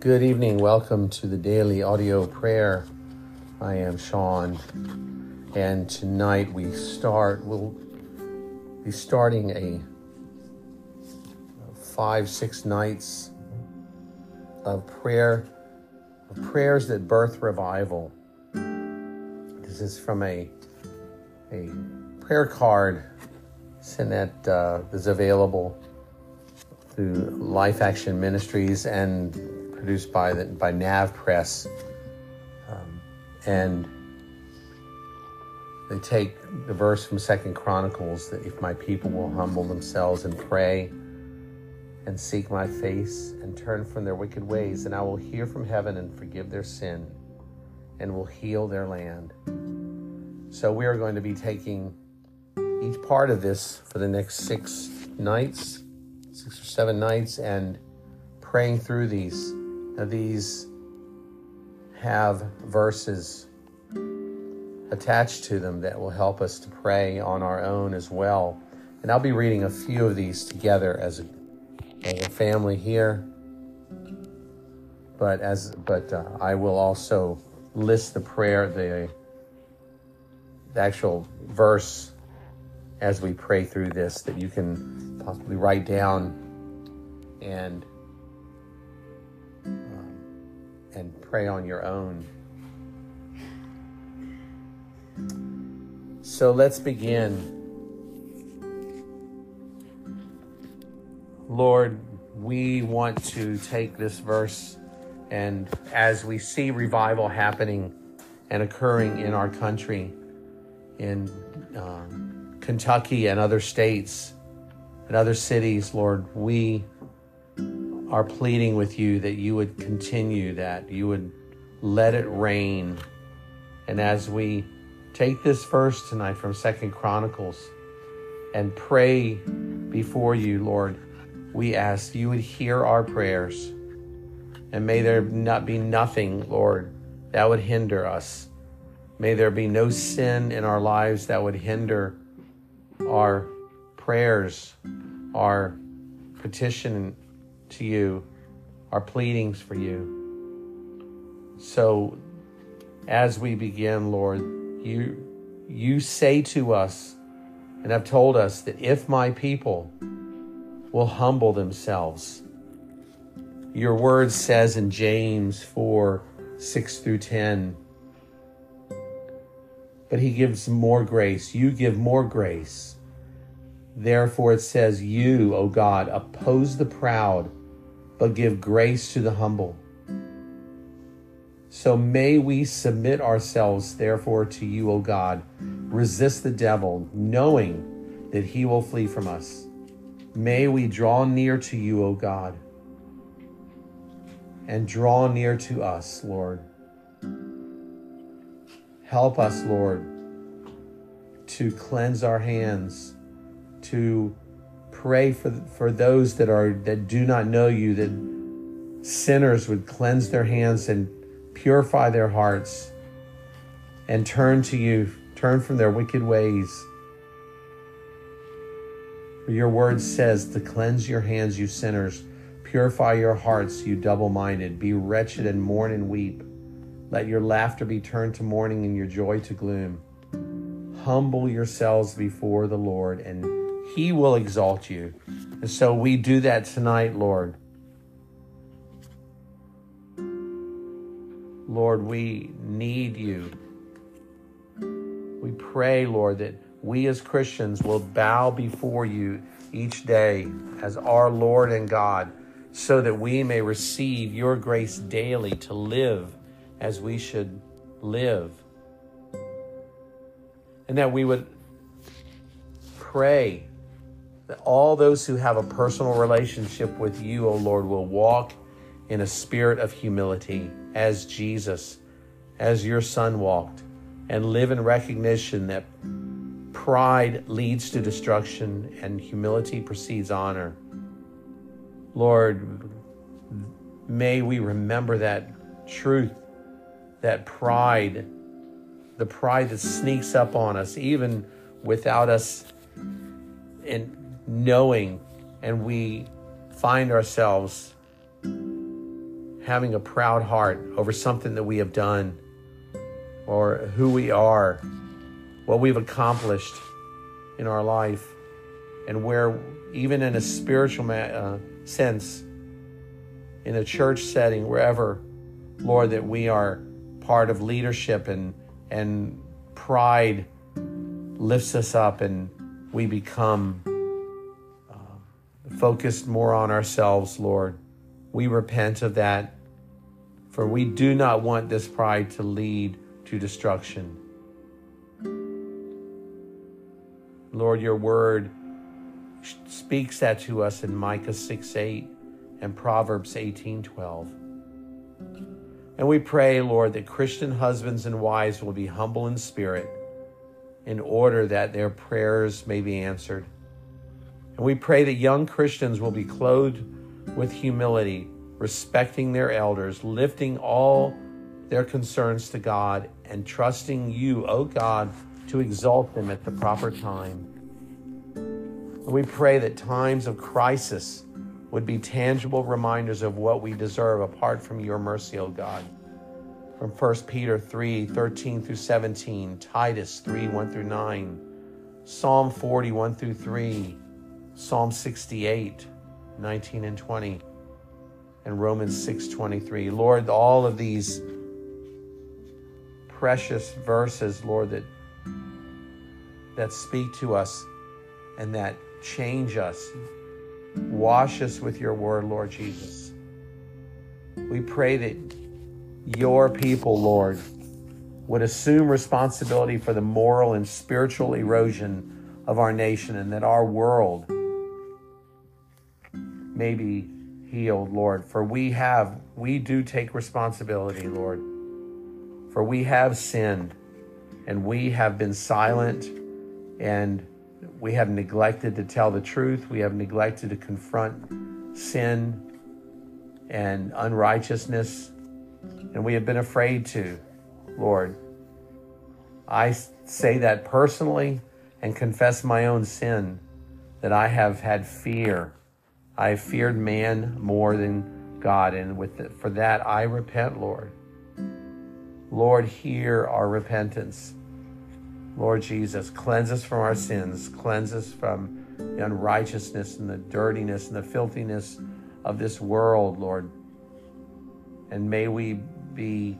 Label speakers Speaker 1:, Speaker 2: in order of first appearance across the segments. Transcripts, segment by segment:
Speaker 1: Good evening. Welcome to the daily audio prayer. I am Sean, and tonight we start. We'll be starting a five, six nights of prayer, of prayers that birth revival. This is from a a prayer card sent that uh, is available through Life Action Ministries and produced by the, by Nav Press, um, and they take the verse from Second Chronicles that if my people will humble themselves and pray and seek my face and turn from their wicked ways, then I will hear from heaven and forgive their sin and will heal their land. So we are going to be taking each part of this for the next six nights, six or seven nights, and praying through these. These have verses attached to them that will help us to pray on our own as well. And I'll be reading a few of these together as a, as a family here. But as but uh, I will also list the prayer, the, the actual verse as we pray through this that you can possibly write down and and pray on your own. So let's begin. Lord, we want to take this verse and as we see revival happening and occurring in our country, in um, Kentucky and other states and other cities, Lord, we are pleading with you that you would continue that, you would let it rain. And as we take this verse tonight from Second Chronicles and pray before you, Lord, we ask you would hear our prayers. And may there not be nothing, Lord, that would hinder us. May there be no sin in our lives that would hinder our prayers, our petition to you, our pleadings for you. So as we begin, Lord, you you say to us and have told us that if my people will humble themselves, your word says in James 4 6 through 10, but he gives more grace. You give more grace. Therefore, it says, You, O God, oppose the proud, but give grace to the humble. So may we submit ourselves, therefore, to you, O God. Resist the devil, knowing that he will flee from us. May we draw near to you, O God, and draw near to us, Lord. Help us, Lord, to cleanse our hands, to pray for, for those that are that do not know you, that sinners would cleanse their hands and purify their hearts and turn to you, turn from their wicked ways. For your word says to cleanse your hands, you sinners, purify your hearts, you double minded, be wretched and mourn and weep. Let your laughter be turned to mourning and your joy to gloom. Humble yourselves before the Lord, and he will exalt you. And so we do that tonight, Lord. Lord, we need you. We pray, Lord, that we as Christians will bow before you each day as our Lord and God so that we may receive your grace daily to live as we should live. And that we would pray that all those who have a personal relationship with you, O Lord, will walk in a spirit of humility as Jesus, as your Son walked, and live in recognition that pride leads to destruction and humility precedes honor. Lord, may we remember that truth, that pride, the pride that sneaks up on us, even without us in knowing, and we find ourselves having a proud heart over something that we have done or who we are, what we've accomplished in our life, and where, even in a spiritual ma- uh, sense, in a church setting, wherever, Lord, that we are part of leadership and and pride lifts us up and we become focused more on ourselves, Lord. We repent of that, for we do not want this pride to lead to destruction. Lord, your word speaks that to us in Micah 6 8 and Proverbs 18 12. And we pray, Lord, that Christian husbands and wives will be humble in spirit in order that their prayers may be answered. And we pray that young Christians will be clothed with humility, respecting their elders, lifting all their concerns to God, and trusting you, O oh God, to exalt them at the proper time. And we pray that times of crisis would be tangible reminders of what we deserve apart from your mercy, O God. From 1 Peter 3 13 through 17, Titus 3 1 through 9, Psalm 41 through 3, Psalm 68 19 and 20, and Romans 6 23. Lord, all of these precious verses, Lord, that, that speak to us and that change us Wash us with your word, Lord Jesus. We pray that your people, Lord, would assume responsibility for the moral and spiritual erosion of our nation and that our world may be healed, Lord. For we have, we do take responsibility, Lord. For we have sinned and we have been silent and we have neglected to tell the truth. We have neglected to confront sin and unrighteousness. And we have been afraid to, Lord. I say that personally and confess my own sin that I have had fear. I feared man more than God. And with the, for that, I repent, Lord. Lord, hear our repentance. Lord Jesus, cleanse us from our sins, cleanse us from the unrighteousness and the dirtiness and the filthiness of this world, Lord. And may we be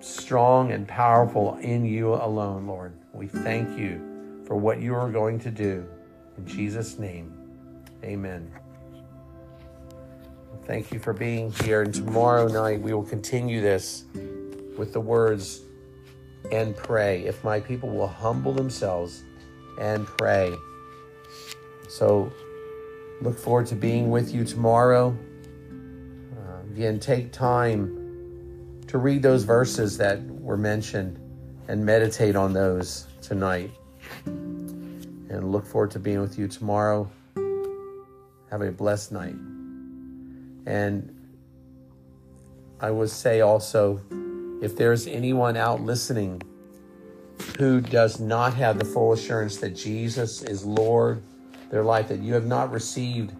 Speaker 1: strong and powerful in you alone, Lord. We thank you for what you are going to do. In Jesus' name, amen. Thank you for being here. And tomorrow night, we will continue this with the words and pray. If my people will humble themselves and pray. So look forward to being with you tomorrow. Uh, again, take time to read those verses that were mentioned and meditate on those tonight. And look forward to being with you tomorrow. Have a blessed night. And I would say also, if there's anyone out listening who does not have the full assurance that Jesus is Lord, their life, that you have not received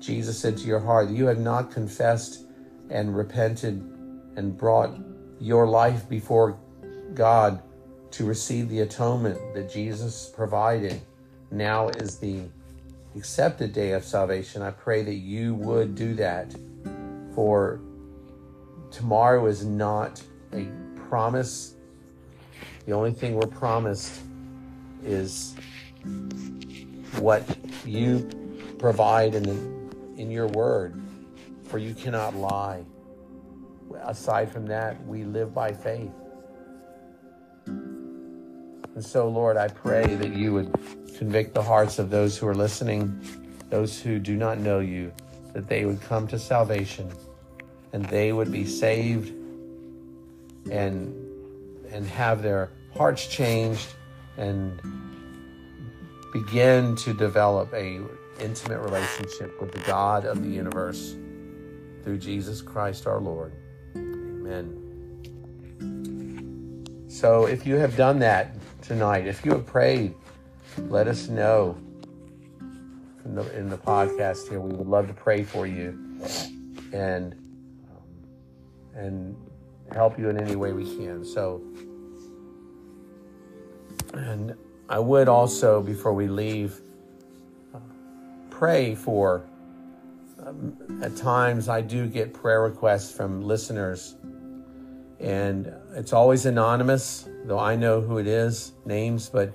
Speaker 1: Jesus into your heart, you have not confessed and repented and brought your life before God to receive the atonement that Jesus provided, now is the accepted day of salvation. I pray that you would do that, for tomorrow is not a promise. The only thing we're promised is what you provide in, the, in your word, for you cannot lie. Aside from that, we live by faith. And so, Lord, I pray that you would convict the hearts of those who are listening, those who do not know you, that they would come to salvation and they would be saved and and have their hearts changed and begin to develop a intimate relationship with the God of the universe through Jesus Christ our Lord. Amen. So if you have done that tonight, if you have prayed, let us know in the, in the podcast here. We would love to pray for you. And and help you in any way we can. So, and I would also, before we leave, pray for. Um, at times, I do get prayer requests from listeners, and it's always anonymous, though I know who it is, names, but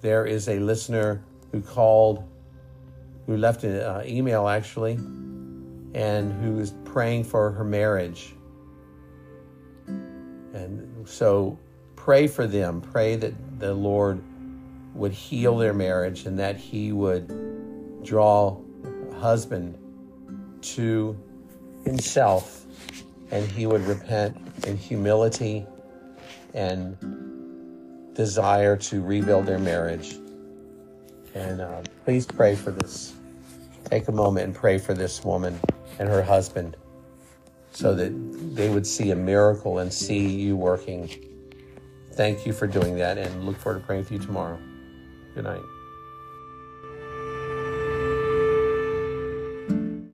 Speaker 1: there is a listener who called, who left an uh, email actually, and who is praying for her marriage. And so pray for them. Pray that the Lord would heal their marriage and that He would draw husband to Himself and he would repent in humility and desire to rebuild their marriage. And uh, please pray for this. Take a moment and pray for this woman and her husband so that they would see a miracle and see you working. Thank you for doing that and look forward to praying with you tomorrow. Good night.